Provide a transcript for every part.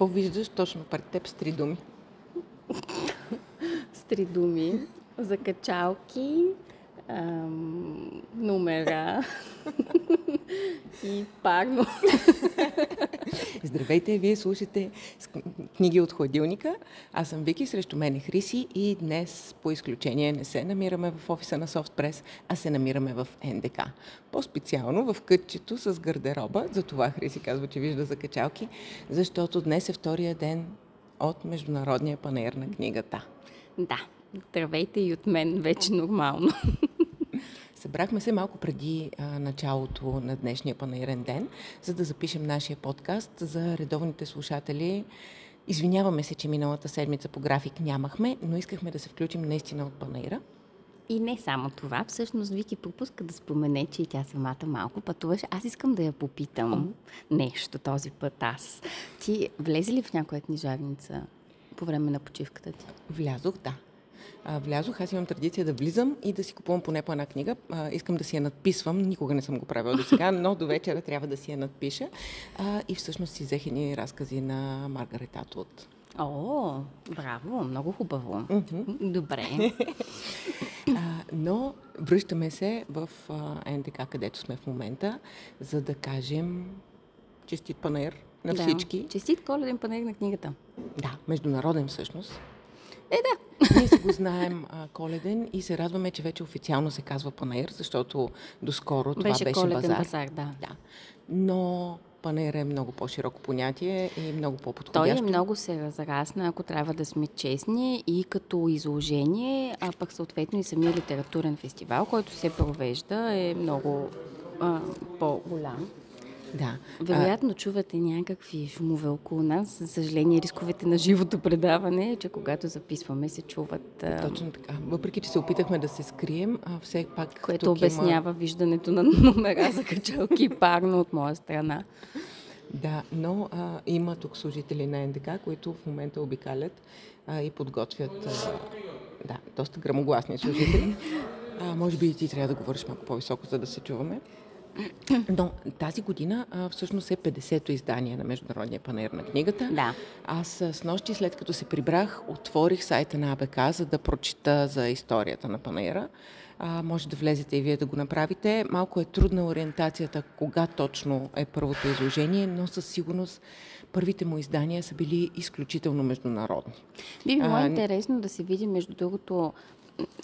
Какво виждаш точно пред теб с три думи? с три думи. Закачалки, ам, номера и парно. Здравейте, вие слушате книги от хладилника. Аз съм Вики, срещу мен е Хриси и днес по изключение не се намираме в офиса на Софтпрес, а се намираме в НДК. По-специално в кътчето с гардероба. Затова Хриси казва, че вижда закачалки, защото днес е втория ден от Международния панер на книгата. Да, здравейте и от мен вече нормално. Събрахме се малко преди а, началото на днешния панерен ден, за да запишем нашия подкаст за редовните слушатели. Извиняваме се, че миналата седмица по график нямахме, но искахме да се включим наистина от панера. И не само това, всъщност Вики пропуска да спомене, че и тя самата малко пътуваше. Аз искам да я попитам mm-hmm. нещо този път аз. Ти влезе ли в някоя книжарница по време на почивката ти? Влязох, да а, влязох. Аз имам традиция да влизам и да си купувам поне по една книга. А, искам да си я надписвам. Никога не съм го правила до сега, но до вечера трябва да си я надпиша. А, и всъщност си взех едни разкази на Маргарет Атлот. О, браво, много хубаво. Mm-hmm. Добре. а, но връщаме се в а, НДК, където сме в момента, за да кажем честит панер на да. всички. Честит коледен панер на книгата. Да, международен всъщност. Е, да. Ние си го знаем а, коледен и се радваме, че вече официално се казва панер, защото доскоро това беше, беше базар. базар да. да. Но панер е много по-широко понятие и много по-подходящо. Той е много се разрасна, ако трябва да сме честни, и като изложение, а пък съответно и самия литературен фестивал, който се провежда, е много а, по-голям. Да. Вероятно чувате някакви шумове около нас. За съжаление, рисковете на живото предаване, че когато записваме, се чуват... А... Точно така. Въпреки, че се опитахме да се скрием, а все пак... Което обяснява има... виждането на номера за качалки парно от моя страна. Да, но а, има тук служители на НДК, които в момента обикалят а, и подготвят... А, да, доста грамогласни служители. А, може би и ти трябва да говориш малко по-високо, за да се чуваме. Но тази година а, всъщност е 50-то издание на Международния панер на книгата. Да. Аз с нощи, след като се прибрах, отворих сайта на АБК, за да прочита за историята на панера. А, може да влезете и вие да го направите. Малко е трудна ориентацията кога точно е първото изложение, но със сигурност първите му издания са били изключително международни. Би било а, интересно да се види, между другото,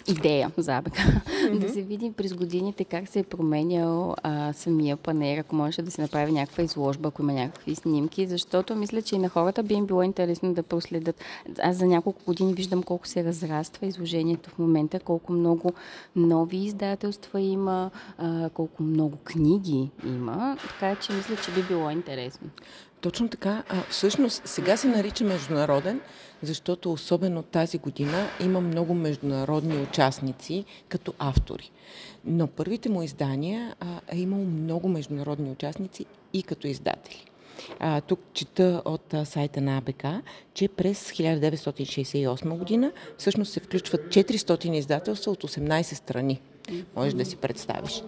идея за АБК. Mm-hmm. да се види през годините как се е променял а, самия панер, ако може да се направи някаква изложба, ако има някакви снимки, защото мисля, че и на хората би им било интересно да проследят. Аз за няколко години виждам колко се разраства изложението в момента, колко много нови издателства има, а, колко много книги има, така че мисля, че би било интересно. Точно така. А, всъщност, сега се нарича международен, защото особено тази година има много международни участници като автори. Но първите му издания а, е имало много международни участници и като издатели. А, тук чета от а, сайта на АБК, че през 1968 година всъщност се включват 400 издателства от 18 страни. Може да си представиш.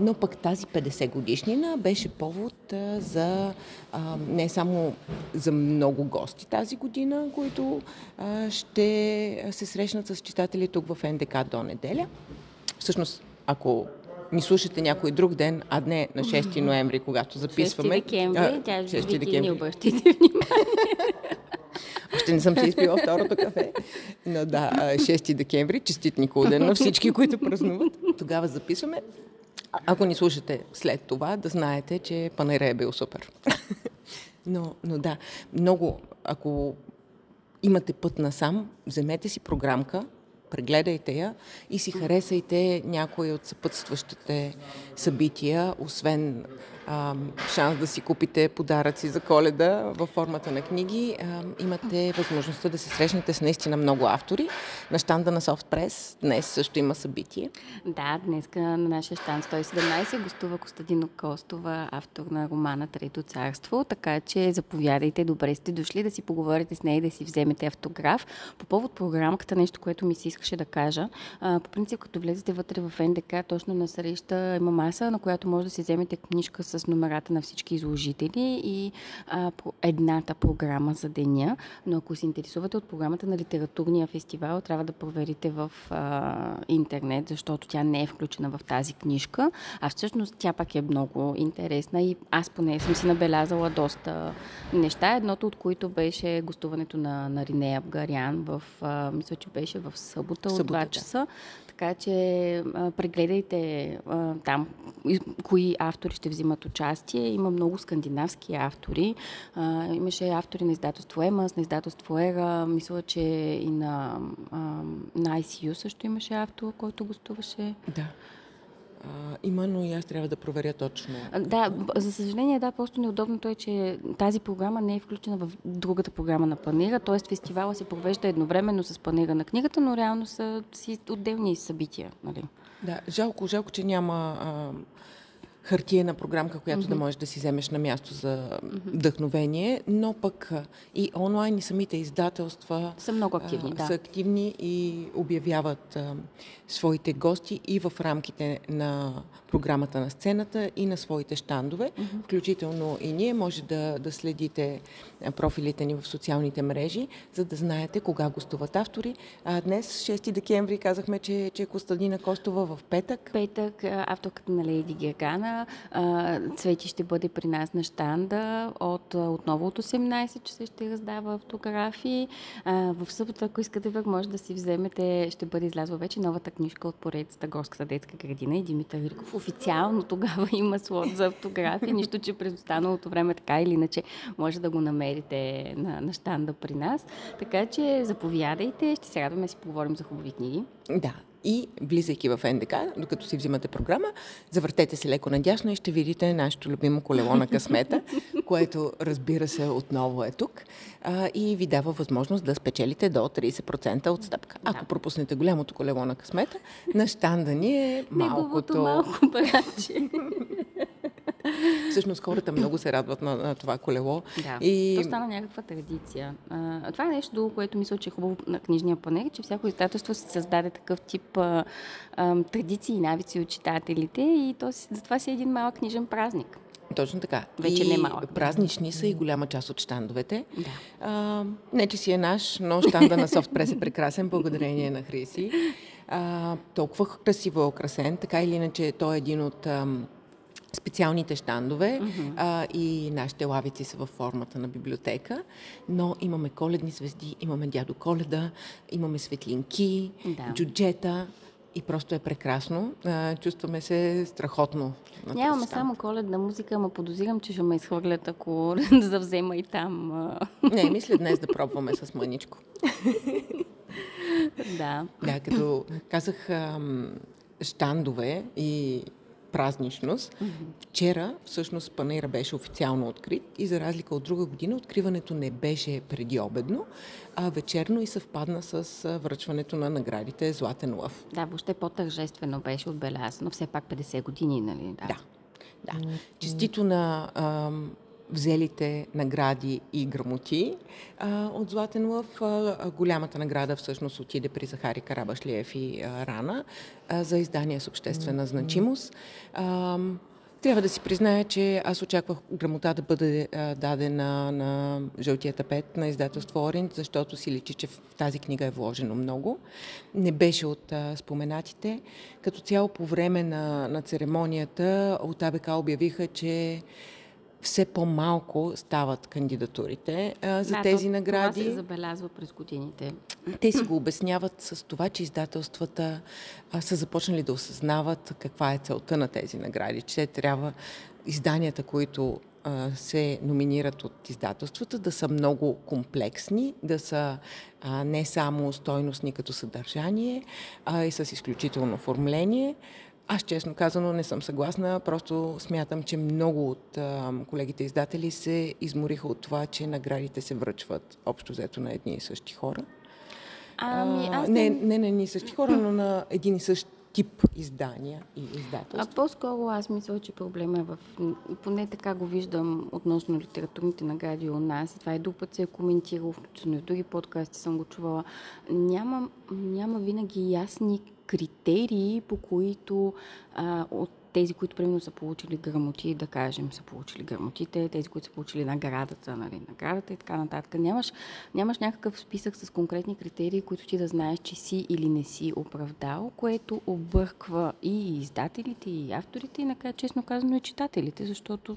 Но пък тази 50 годишнина беше повод а, за а, не само за много гости тази година, които а, ще се срещнат с читатели тук в НДК до неделя. Всъщност, ако ни слушате някой друг ден, а не на 6 ноември, когато записваме. 6 декември, а, тя 6 декември. не обръщайте внимание. Още не съм си изпила второто кафе. Но да, 6 декември, честит Николден на всички, които празнуват. Тогава записваме. Ако ни слушате след това, да знаете, че панера е бил супер. но, но да, много, ако имате път насам, вземете си програмка, прегледайте я и си харесайте някои от съпътстващите събития, освен а, шанс да си купите подаръци за коледа във формата на книги, а, имате възможността да се срещнете с наистина много автори. На щанда на Софтпрес днес също има събитие. Да, днес на нашия щанд 117 гостува Костадино Костова, автор на романа Трето царство, така че заповядайте, добре сте дошли да си поговорите с нея и да си вземете автограф. По повод програмката, нещо, което ми се иска искаше да кажа. По принцип, като влезете вътре в НДК, точно на среща има маса, на която може да си вземете книжка с номерата на всички изложители и по едната програма за деня. Но ако се интересувате от програмата на литературния фестивал, трябва да проверите в интернет, защото тя не е включена в тази книжка. А всъщност тя пак е много интересна и аз поне съм си набелязала доста неща. Едното от които беше гостуването на, на Ринея Абгарян в, мисля, че беше в събота, в събота от 2 часа. Така че а, прегледайте а, там кои автори ще взимат участие. Има много скандинавски автори. А, имаше автори на издателство Емас, на издателство Ера. Мисля, че и на, а, на ICU също имаше автор, който гостуваше. Да. А, има, но и аз трябва да проверя точно. Да, за съжаление, да, просто неудобното е, че тази програма не е включена в другата програма на панера, т.е. фестивала се провежда едновременно с панера на книгата, но реално са си отделни събития. Нали? Да, жалко, жалко, че няма а, хартиена програмка, която mm-hmm. да можеш да си вземеш на място за вдъхновение, но пък и онлайн и самите издателства са много активни, а, да. са активни и обявяват а, своите гости и в рамките на програмата на сцената и на своите щандове. Mm-hmm. Включително и ние може да, да следите профилите ни в социалните мрежи, за да знаете кога гостуват автори. А днес, 6 декември, казахме, че, че Костадина Костова в петък. Петък, авторката на Лейди Гергана. Цвети ще бъде при нас на щанда от отново от 18 часа ще раздава автографии. В събота, ако искате пък, може да си вземете, ще бъде излязла вече новата книжка от поредицата Горската детска градина и Димитър Риков. Официално тогава има слот за автографии, нищо, че през останалото време така или иначе може да го намерите на, на щанда при нас. Така че заповядайте, ще се радваме си поговорим за хубави книги. Да, и влизайки в НДК, докато си взимате програма, завъртете се леко надясно и ще видите нашето любимо колело на късмета, което разбира се отново е тук а, и ви дава възможност да спечелите до 30% отстъпка. Да. Ако пропуснете голямото колело на късмета, на щанда ни е малкото... малко братче. Всъщност хората много се радват на, на това колело. Да, и... то стана някаква традиция. А, това е нещо друго, което мисля, че е хубаво на книжния панер, че всяко издателство си създаде такъв тип а, а, традиции и навици от читателите и то, затова си е един малък книжен празник. Точно така. Вече и не малък. Празнични са и голяма част от щандовете. Да. А, не, че си е наш, но щанда на Софтпрес е прекрасен, благодарение на Хриси. А, толкова красиво е украсен, така или иначе той е един от... Ам, специалните щандове mm-hmm. а, и нашите лавици са във формата на библиотека, но имаме коледни звезди, имаме дядо Коледа, имаме светлинки, да. джуджета и просто е прекрасно. А, чувстваме се страхотно. Нямаме само коледна музика, ама подозирам, че ще ме изхвърлят, ако завзема и там. Не, мисля днес да пробваме с мъничко. да. Да, като казах ам, щандове и празничност. Mm-hmm. Вчера всъщност панера беше официално открит и за разлика от друга година откриването не беше преди обедно, а вечерно и съвпадна с връчването на наградите Златен лъв. Да, въобще по-тържествено беше отбелязано. Все пак 50 години, нали? Да. да. Да. Честито на ам, взелите награди и грамоти а, от Златен лъв. А, голямата награда всъщност отиде при Захари Карабашлиев и а, Рана а, за издание с обществена значимост. А, трябва да си призная, че аз очаквах грамота да бъде а, дадена на жълтия тапет на издателство Оринт, защото си личи, че в тази книга е вложено много. Не беше от а, споменатите. Като цяло по време на, на церемонията от АБК обявиха, че все по-малко стават кандидатурите а, за да, тези то, награди. Това се забелязва през годините. Те си го обясняват с това, че издателствата а, са започнали да осъзнават каква е целта на тези награди, че трябва изданията, които а, се номинират от издателствата, да са много комплексни, да са а, не само стойностни като съдържание, а и с изключително оформление. Аз честно казано не съм съгласна, просто смятам, че много от а, колегите издатели се измориха от това, че наградите се връчват общо взето на едни и същи хора. Ами, аз не, не на едни и същи хора, но на един и същ тип издания и издателства? А по-скоро аз мисля, че проблема е в... Поне така го виждам относно литературните награди у нас. Това и друг път се е коментирал, включително и в други подкасти съм го чувала. Няма, няма винаги ясни критерии, по които а, от тези, които примерно са получили грамоти, да кажем, са получили грамотите, тези, които са получили наградата, нали, наградата и така нататък. Нямаш, нямаш някакъв списък с конкретни критерии, които ти да знаеш, че си или не си оправдал, което обърква и издателите, и авторите, и накрая, честно казано, и читателите, защото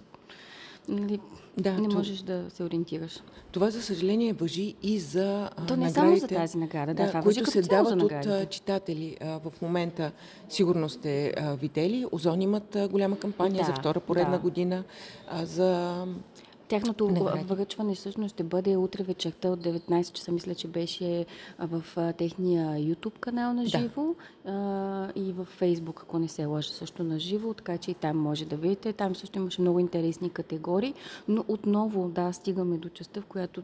нали, да, не то, можеш да се ориентираш. Това, за съжаление, въжи и за То не само за тази награда, да, да това които се дават от читатели. В момента, сигурно сте видели, Озон имат голяма кампания да, за втора поредна да. година за Тяхното връчване всъщност ще бъде утре вечерта от 19 часа. Мисля, че беше в техния YouTube канал на живо да. и в Facebook, ако не се лъжа, също на живо, така че и там може да видите. Там също имаше много интересни категории, но отново, да, стигаме до частта, в която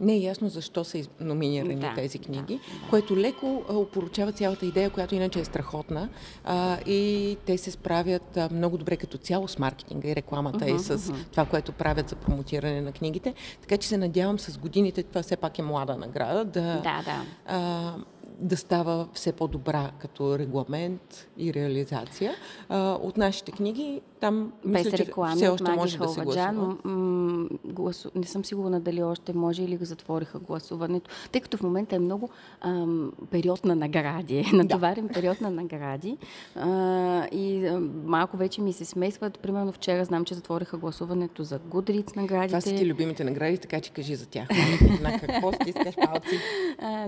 не е ясно защо са номинирани да, тези книги, да, което леко опоручава цялата идея, която иначе е страхотна а, и те се справят а, много добре като цяло с маркетинга и рекламата uh-huh, и с uh-huh. това, което правят за промотиране на книгите. Така че се надявам с годините, това все пак е млада награда, да, да, да. А, да става все по-добра като регламент и реализация. А, от нашите книги там Без мисля, реклами, все още може да се гласува. М- гласу... Не съм сигурна дали още може или затвориха гласуването, тъй като в момента е много ам, период на награди, натоварен да. период на награди а, и а, малко вече ми се смесват. Примерно вчера знам, че затвориха гласуването за Goodreads наградите. Това са ти любимите награди, така че кажи за тях. на какво ще искаш палци?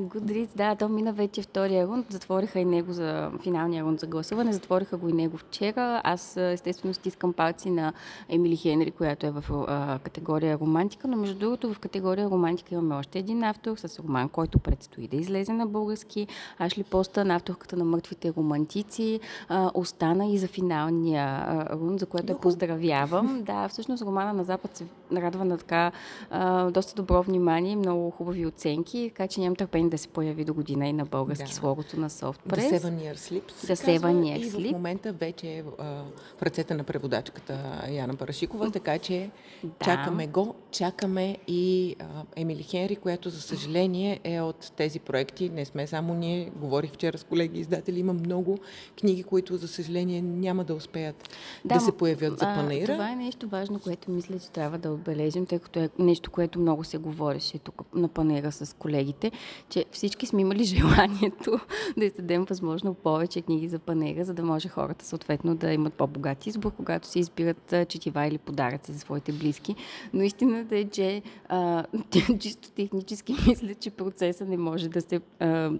Goodreads, да, то мина вече втория рунд, затвориха и него за финалния рунд за гласуване, затвориха го и него вчера. Аз естествено стискам палци на Емили Хенри, която е в а, категория романтика, но между другото в категория романтика имаме още един автор с роман, който предстои да излезе на български. Ашли Поста, на авторката на Мъртвите романтици, а, остана и за финалния а, рунд, за което я поздравявам. Да, всъщност романа на Запад се радва на така а, доста добро внимание, много хубави оценки, така че нямам търпение да се появи до година и на български да. слогото на Softpress. The Seven Year Sleep. The Seven Year Sleep. И в момента вече е в ръцете на преводачката Яна Парашикова, така че да. чакаме го, чакаме и а, Емили Хенри, която за съжаление е от тези проекти. Не сме само ние, говорих вчера с колеги издатели, има много книги, които за съжаление няма да успеят да, да се появят за панера. Това е нещо важно, което мисля, че трябва да отбележим, тъй като е нещо, което много се говореше тук на панера с колегите, че всички сме имали желанието да издадем възможно повече книги за панера, за да може хората съответно да имат по-богати избор, когато се избират четива или подаръци за своите близки. Но истината е, че а, чисто технически мисля, че процесът не може да се а,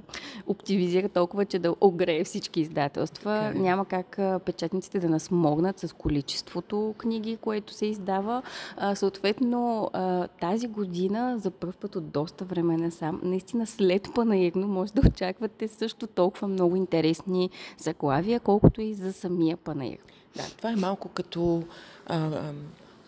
оптимизира толкова, че да огрее всички издателства. Okay. Няма как а, печатниците да нас могнат с количеството книги, което се издава. А, съответно, а, тази година за първ път от доста време насам, наистина след панаирно може да очаквате също толкова много интересни заглавия, колкото и за самия панаир. Да, това е малко като а, а,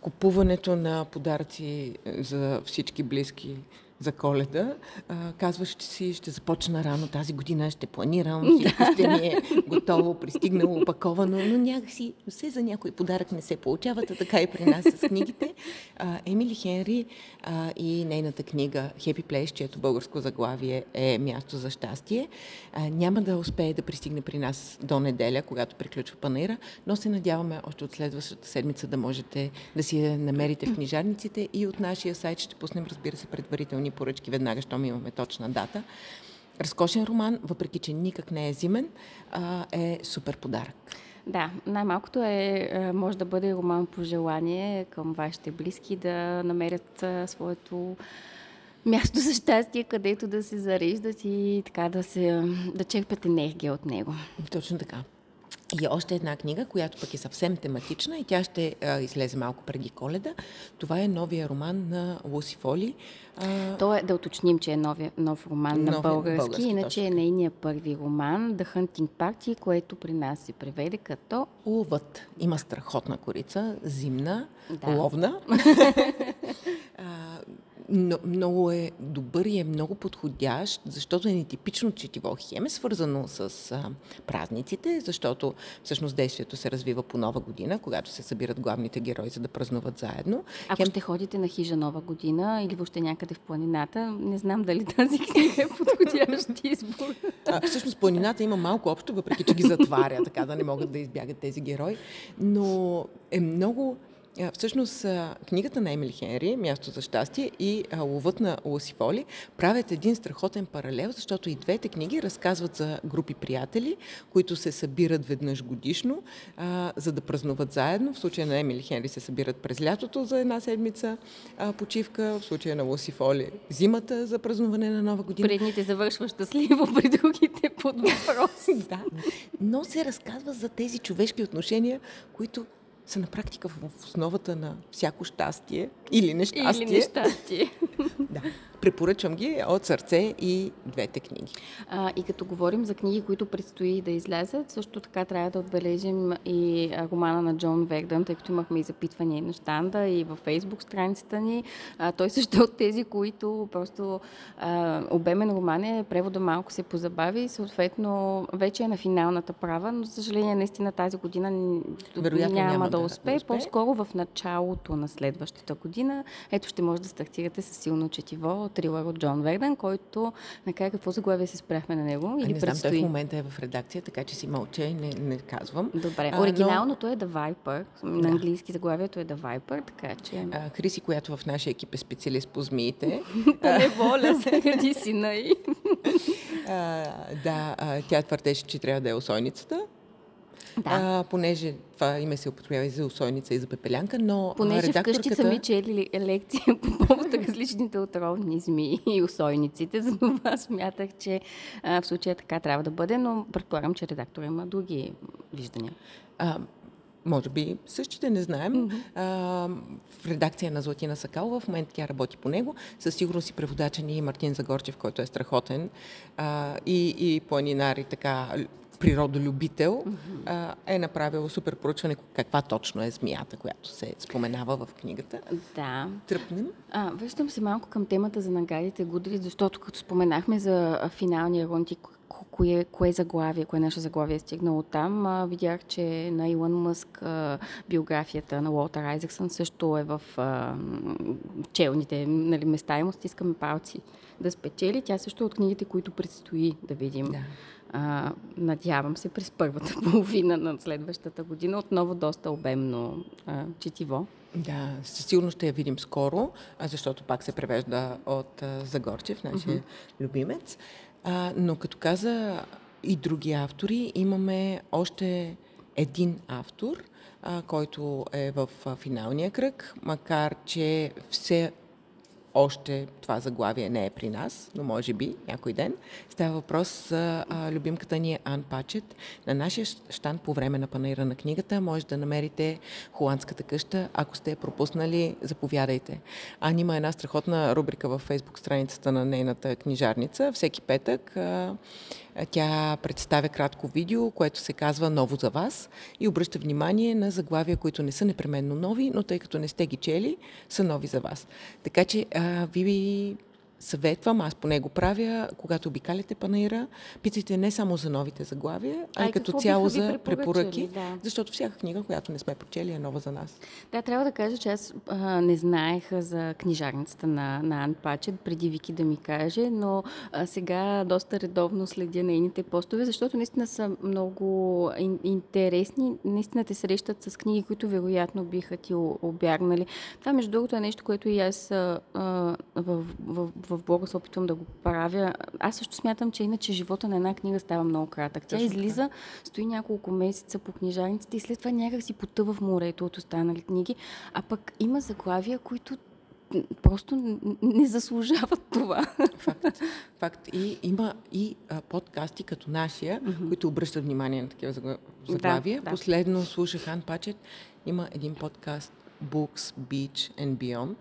купуването на подаръци за всички близки за коледа. А, казваш, че си ще започна рано тази година, ще планирам, всичко ще ми е готово, пристигнало, опаковано, но някакси все за някой подарък не се получава, а така и при нас с книгите. А, Емили Хенри а, и нейната книга Happy Place, чието българско заглавие е Място за щастие, а, няма да успее да пристигне при нас до неделя, когато приключва панера, но се надяваме още от следващата седмица да можете да си я намерите в книжарниците и от нашия сайт ще пуснем, разбира се, предварителни поръчки веднага, щом имаме точна дата. Разкошен роман, въпреки че никак не е зимен, е супер подарък. Да, най-малкото е, е, може да бъде роман по желание към вашите близки да намерят своето място за щастие, където да се зареждат и така да, се, да черпят енергия от него. Точно така. И още една книга, която пък е съвсем тематична и тя ще а, излезе малко преди коледа. Това е новия роман на Луси Фоли. А... То е да уточним, че е нови, нов роман нов, на български, български иначе точно. е нейният първи роман The Hunting Party, което при нас се преведе като Ловът. Има страхотна корица, зимна, да. ловна. но, много е добър и е много подходящ, защото е нетипично четиво. Хем е свързано с а, празниците, защото всъщност действието се развива по нова година, когато се събират главните герои, за да празнуват заедно. Ако Хем... ще ходите на хижа нова година или въобще някъде в планината, не знам дали тази книга е подходящ избор. А, всъщност планината има малко общо, въпреки че ги затваря, така да не могат да избягат тези герои, но е много Всъщност, книгата на Емили Хенри, Място за щастие и Ловът на Лосифоли правят един страхотен паралел, защото и двете книги разказват за групи приятели, които се събират веднъж годишно, а, за да празнуват заедно. В случая на Емили Хенри се събират през лятото за една седмица а, почивка, в случая на Лосифоли зимата за празнуване на Нова година. Предните завършва щастливо, при другите под въпрос. да, но се разказва за тези човешки отношения, които са на практика в основата на всяко щастие или нещастие. Или нещастие. да. Препоръчвам ги от сърце и двете книги. А, и като говорим за книги, които предстои да излязат, също така трябва да отбележим и романа на Джон Вердън, тъй като имахме и запитвания на штанда и във фейсбук страницата ни. А, той също е от тези, които просто а, обемен роман е, превода малко се позабави, съответно вече е на финалната права, но за съжаление наистина тази година Вероятно, няма, няма да, да успее. По-скоро в началото на следващата година, ето ще може да стартирате с силно четиво трилър от Джон Верден, който накрая какво заглавие се спряхме на него? Или не предстои? знам, той в момента е в редакция, така че си мълча и не, не казвам. Добре, а, оригиналното но... е The Viper, на английски заглавието е The Viper, така че... А, Криси, която в нашия екип е специалист по змиите. По неволя, заради сина и. да, а, тя твърдеше, че трябва да е осойницата. Да. А, понеже това име се употребява и за усойница, и за пепелянка, но Понеже редакторката... вкъщи са ми чели лекция по повод различните отровни змии и усойниците, за това смятах, че а, в случая така трябва да бъде, но предполагам, че редактора има други виждания. А, може би същите, не знаем. Mm-hmm. А, в редакция на Златина Сакалова, в момента тя работи по него. Със сигурност и преводача ни Мартин Загорчев, който е страхотен а, и, и планинар и така природолюбител, mm-hmm. е направил супер проучване каква точно е змията, която се споменава в книгата. Да. Тръпнем. А, връщам се малко към темата за наградите Гудри, защото като споменахме за финалния рунд и кое, кое заглавие, кое наше заглавие е стигнало там, а, видях, че на Илон Мъск а, биографията на Уолтер Айзексън също е в а, челните нали, места и му стискаме палци да спечели. Тя също е от книгите, които предстои да видим. Да. А, надявам се през първата половина на следващата година. Отново доста обемно а, четиво. Да, със сигурност ще я видим скоро, защото пак се превежда от Загорчев, нашия uh-huh. любимец. А, но като каза и други автори, имаме още един автор, а, който е в а, финалния кръг, макар че все още това заглавие не е при нас, но може би някой ден. Става въпрос за а, любимката ни Ан Пачет. На нашия штан по време на панера на книгата може да намерите Холандската къща. Ако сте я пропуснали, заповядайте. Ан има една страхотна рубрика във фейсбук страницата на нейната книжарница. Всеки петък а, тя представя кратко видео, което се казва Ново за вас и обръща внимание на заглавия, които не са непременно нови, но тъй като не сте ги чели, са нови за вас. Така че а, ви съветвам, аз поне го правя, когато обикаляте панаира, питайте не само за новите заглавия, а, и като цяло за препоръки, да. защото всяка книга, която не сме прочели, е нова за нас. Да, трябва да кажа, че аз а, не знаех за книжарницата на, на Ан Пачет, преди Вики да ми каже, но а, сега доста редовно следя нейните постове, защото наистина са много ин, интересни. Наистина те срещат с книги, които вероятно биха ти обягнали. Това, между другото, е нещо, което и аз а, в, в, в в блога се опитвам да го правя. Аз също смятам, че иначе живота на една книга става много кратък. Тя излиза, стои няколко месеца по книжарниците и след това някак си потъва в морето от останали книги. А пък има заглавия, които просто не заслужават това. Факт. Факт. И има и а, подкасти като нашия, mm-hmm. които обръщат внимание на такива заглавия. Да, да. Последно слушах Ан Пачет. Има един подкаст Books, Beach and Beyond.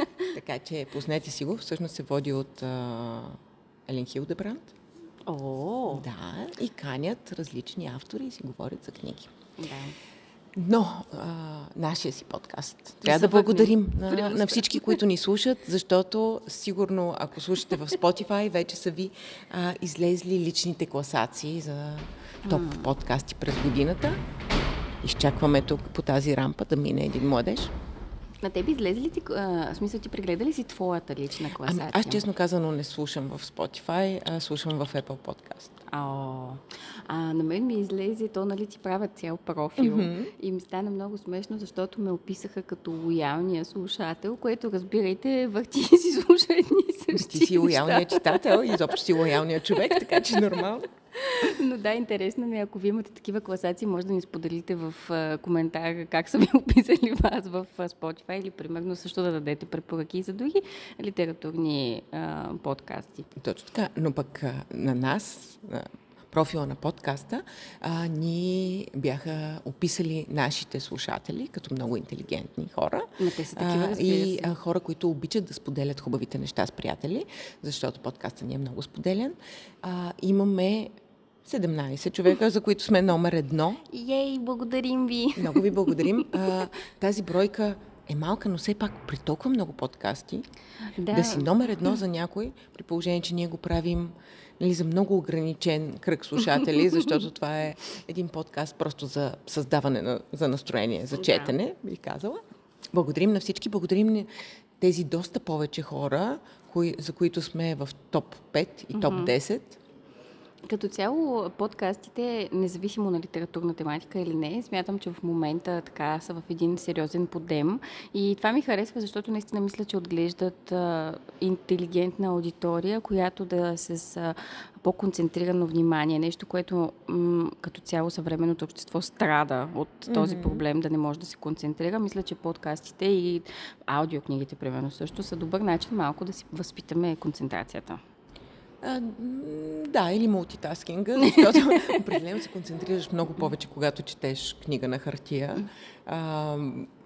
така че пуснете си го. Всъщност се води от а, Елен Хилдебранд. О! Да, и канят различни автори и си говорят за книги. Да. Но а, нашия си подкаст. Трябва да благодарим на, на всички, които ни слушат, защото сигурно, ако слушате в Spotify, вече са ви а, излезли личните класации за топ подкасти през годината. Изчакваме тук по тази рампа да мине един младеж. На тебе излезе ли ти, а, в смисъл ти прегледа ли си твоята лична класация? Ами, аз честно казано не слушам в Spotify, а слушам в Apple Podcast. О, а на мен ми излезе, то нали ти правят цял профил Мгм. и ми стана много смешно, защото ме описаха като лоялния слушател, което разбирайте, върти си слуша едни същи Ти си лоялният читател, изобщо си лоялният човек, така че нормално. Но да, интересно ми е, ако вие имате такива класации, може да ни споделите в а, коментар как са ви описали вас в а, Spotify или примерно също да дадете препоръки за други литературни а, подкасти. Точно така, но пък а, на нас, на профила на подкаста, а, ни бяха описали нашите слушатели като много интелигентни хора. Ма те са такива, А, и а, хора, които обичат да споделят хубавите неща с приятели, защото подкаста ни е много споделен. А, имаме 17 човека, за които сме номер едно. Ей, благодарим ви! Много ви благодарим. А, тази бройка е малка, но все пак при толкова много подкасти, да, да си номер едно за някой, при положение, че ние го правим нали, за много ограничен кръг слушатели, защото това е един подкаст просто за създаване на, за настроение, за Да. четене, бих казала. Благодарим на всички, благодарим на тези доста повече хора, кои, за които сме в топ 5 и топ 10. Като цяло подкастите, независимо на литературна тематика или не, смятам, че в момента така са в един сериозен подем. И това ми харесва, защото наистина мисля, че отглеждат а, интелигентна аудитория, която да е с а, по-концентрирано внимание. Нещо, което м- като цяло съвременното общество страда от този проблем да не може да се концентрира. Мисля, че подкастите и аудиокнигите, примерно, също са добър начин малко да си възпитаме концентрацията. А, да, или мултитаскинга, защото определено се концентрираш много повече, когато четеш книга на хартия. А,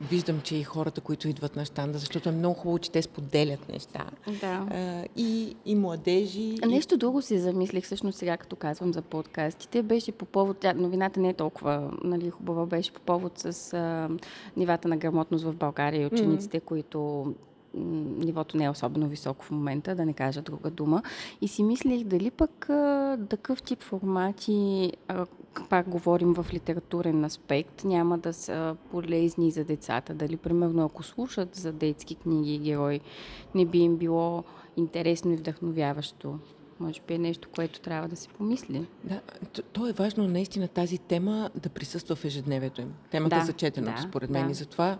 виждам, че и хората, които идват на щанда, защото е много хубаво, че те споделят неща. Да. А, и, и младежи. А и... Нещо друго си замислих всъщност сега, като казвам за подкастите. Беше по повод, тя, новината не е толкова нали, хубава, беше по повод с а, нивата на грамотност в България и учениците, които м, нивото не е особено високо в момента, да не кажа друга дума. И си мислих дали пък а, такъв тип формати, а, пак говорим в литературен аспект, няма да са полезни за децата. Дали, примерно, ако слушат за детски книги и герои, не би им било интересно и вдъхновяващо. Може би е нещо, което трябва да се помисли. Да, то, то е важно наистина тази тема да присъства в ежедневието им. Темата Да, за четенето, да, според мен. да. И затова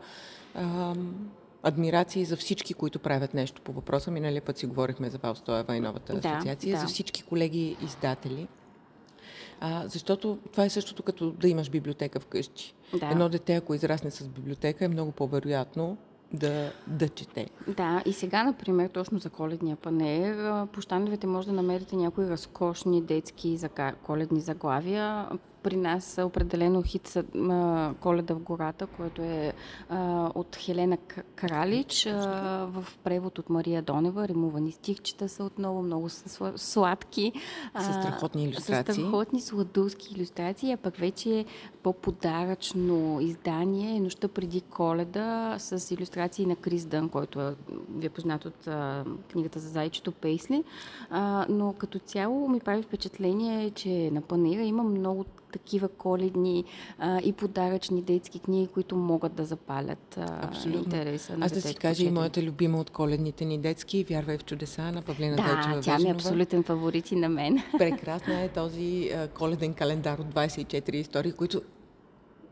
ам, адмирации за всички, които правят нещо по въпроса. Миналия път си говорихме за Валстоева и новата Да, асоциация, да. за всички колеги издатели. А, защото това е същото като да имаш библиотека вкъщи. Да. Едно дете, ако израсне с библиотека, е много по-вероятно да, да чете. Да, и сега, например, точно за коледния панер, а, по щандовете може да намерите някои разкошни детски коледни заглавия. При нас е определено хит са Коледа в гората, което е а, от Хелена Кралич, а, в превод от Мария Донева. Римувани стихчета са отново много са сладки. С страхотни илюстрации. С страхотни сладурски илюстрации, а пък вече по-подаръчно издание е Нощта преди коледа с илюстрации на Крис Дън, който е, ви е познат от а, книгата за зайчето Пейсли. А, но като цяло ми прави впечатление, че на панера има много такива коледни а, и подаръчни детски книги, които могат да запалят а, Абсолютно. интереса на Аз да си кажа и моята любима от коледните ни детски, Вярвай в чудеса на Павлина Да, Дойчева тя ми е абсолютен фаворит и на мен. Прекрасна е този а, коледен календар от 24 истории, които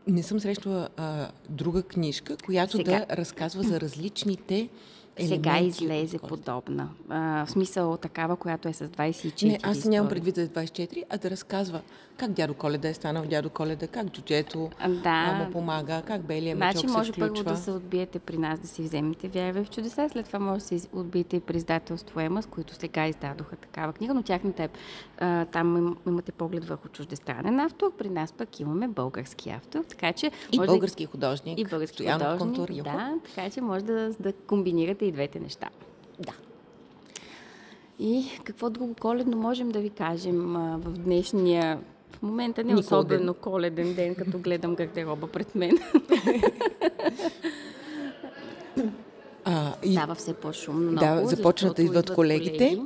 не съм срещала а, друга книжка, която Сега- да разказва за различните Сега елементи излезе подобна. А, в смисъл такава, която е с 24 Не, аз нямам предвид за 24, а да разказва как дядо Коледа е станал дядо Коледа, как джуджето да. му помага, как белия мечок Значи може се първо включва. да се отбиете при нас да си вземете вярвай в чудеса, след това може да се отбиете и при издателство Ема, с които сега издадоха такава книга, но тяхната е, а, там им, имате поглед върху чуждестранен автор, при нас пък имаме български автор, така че И може български художник, да, и български Стоян художник, Контур, да, така че може да, да комбинирате и двете неща. Да. И какво друго коледно можем да ви кажем а, в днешния В момента не е особено коледен ден, като гледам гардероба пред мен. А, и, Става все по-шумно. Да, започват да идват колегите. колеги.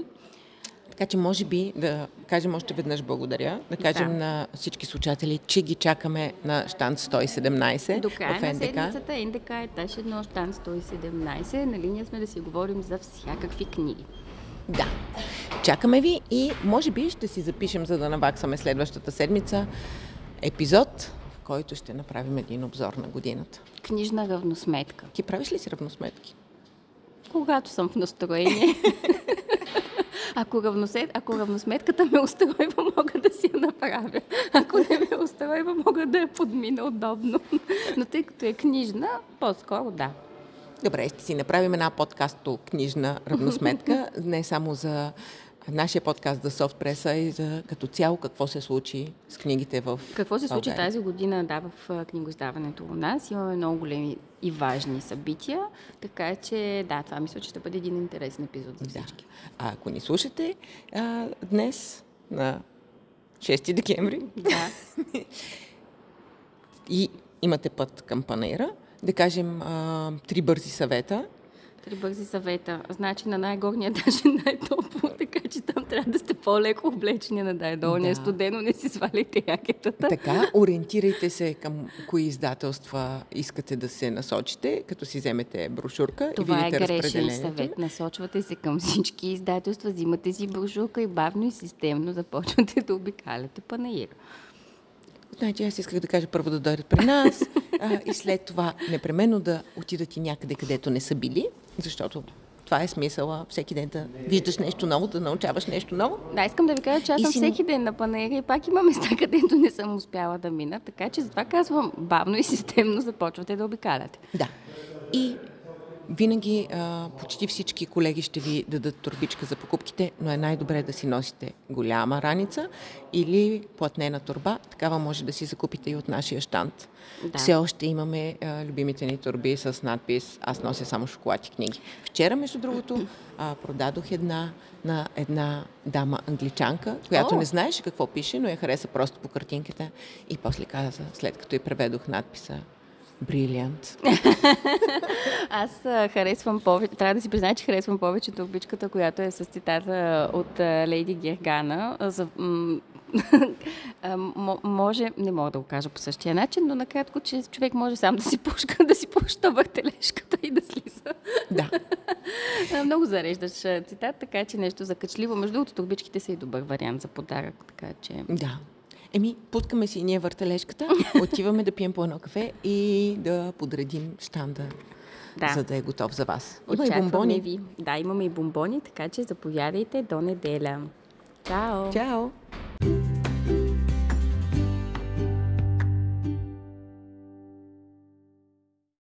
така че може би да кажем още веднъж благодаря, да кажем Да. на всички слушатели, че ги чакаме на штант 117 До края в на НДК. седмицата НДК е етаж 1, штан 117. На линия сме да си говорим за всякакви книги. Да. Чакаме ви и може би ще си запишем, за да наваксаме следващата седмица, епизод, в който ще направим един обзор на годината. Книжна равносметка. Ти правиш ли си равносметки? Когато съм в настроение. Ако, равносет, ако равносметката ме устройва, мога да си я направя. Ако не ме устройва, мога да я подмина удобно. Но тъй като е книжна, по-скоро да. Добре, ще си направим една подкасто книжна равносметка, не само за нашия подкаст за софтпреса, а и за като цяло какво се случи с книгите в Какво се случи България. тази година да, в а, книгоиздаването у нас? Имаме много големи и важни събития, така че да, това мисля, че ще бъде един интересен епизод за всички. А ако ни слушате а, днес, на 6 декември, Да. и имате път към панера, да кажем а, три бързи съвета. Три бързи съвета. Значи на най-горния етаж е най-топло, така че там трябва да сте по-леко облечени на най-долния. Да. Студено не си сваляйте якетата. Така, ориентирайте се към кои издателства искате да се насочите, като си вземете брошурка Това и е видите грешен разпределението. съвет. Насочвате се към всички издателства, взимате си брошурка и бавно и системно започвате да обикаляте панаир. Значи аз исках да кажа първо да дойдат при нас а, и след това непременно да отидат и някъде, където не са били, защото това е смисъла всеки ден да виждаш нещо ново, да научаваш нещо ново. Да, искам да ви кажа, че аз съм си- всеки ден на панаира и пак има места, където не съм успяла да мина, така че затова казвам, бавно и системно започвате да обикаляте. Да. И винаги а, почти всички колеги ще ви дадат турбичка за покупките, но е най-добре да си носите голяма раница или платнена турба. Такава може да си закупите и от нашия штант. Да. Все още имаме а, любимите ни турби с надпис Аз нося само шоколад и книги. Вчера, между другото, а, продадох една на една дама англичанка, която О! не знаеше какво пише, но я хареса просто по картинката и после каза, след като й преведох надписа Брилиант. Аз а, харесвам повече, трябва да си призная, че харесвам повече турбичката, която е с цитата от а, Лейди Гергана. За, м- може, не мога да го кажа по същия начин, но накратко, че човек може сам да си пушка, да си пуща въртележката и да слиза. Да. Много зареждаш цитат, така че нещо закачливо. Между другото, турбичките са и добър вариант за подарък, така че... Да. Еми, путкаме си ние въртележката, отиваме да пием по едно кафе и да подредим штанда, Да. за да е готов за вас. Има и Очакваме бомбони. ви. Да, имаме и бомбони, така че заповядайте до неделя. Чао! Чао!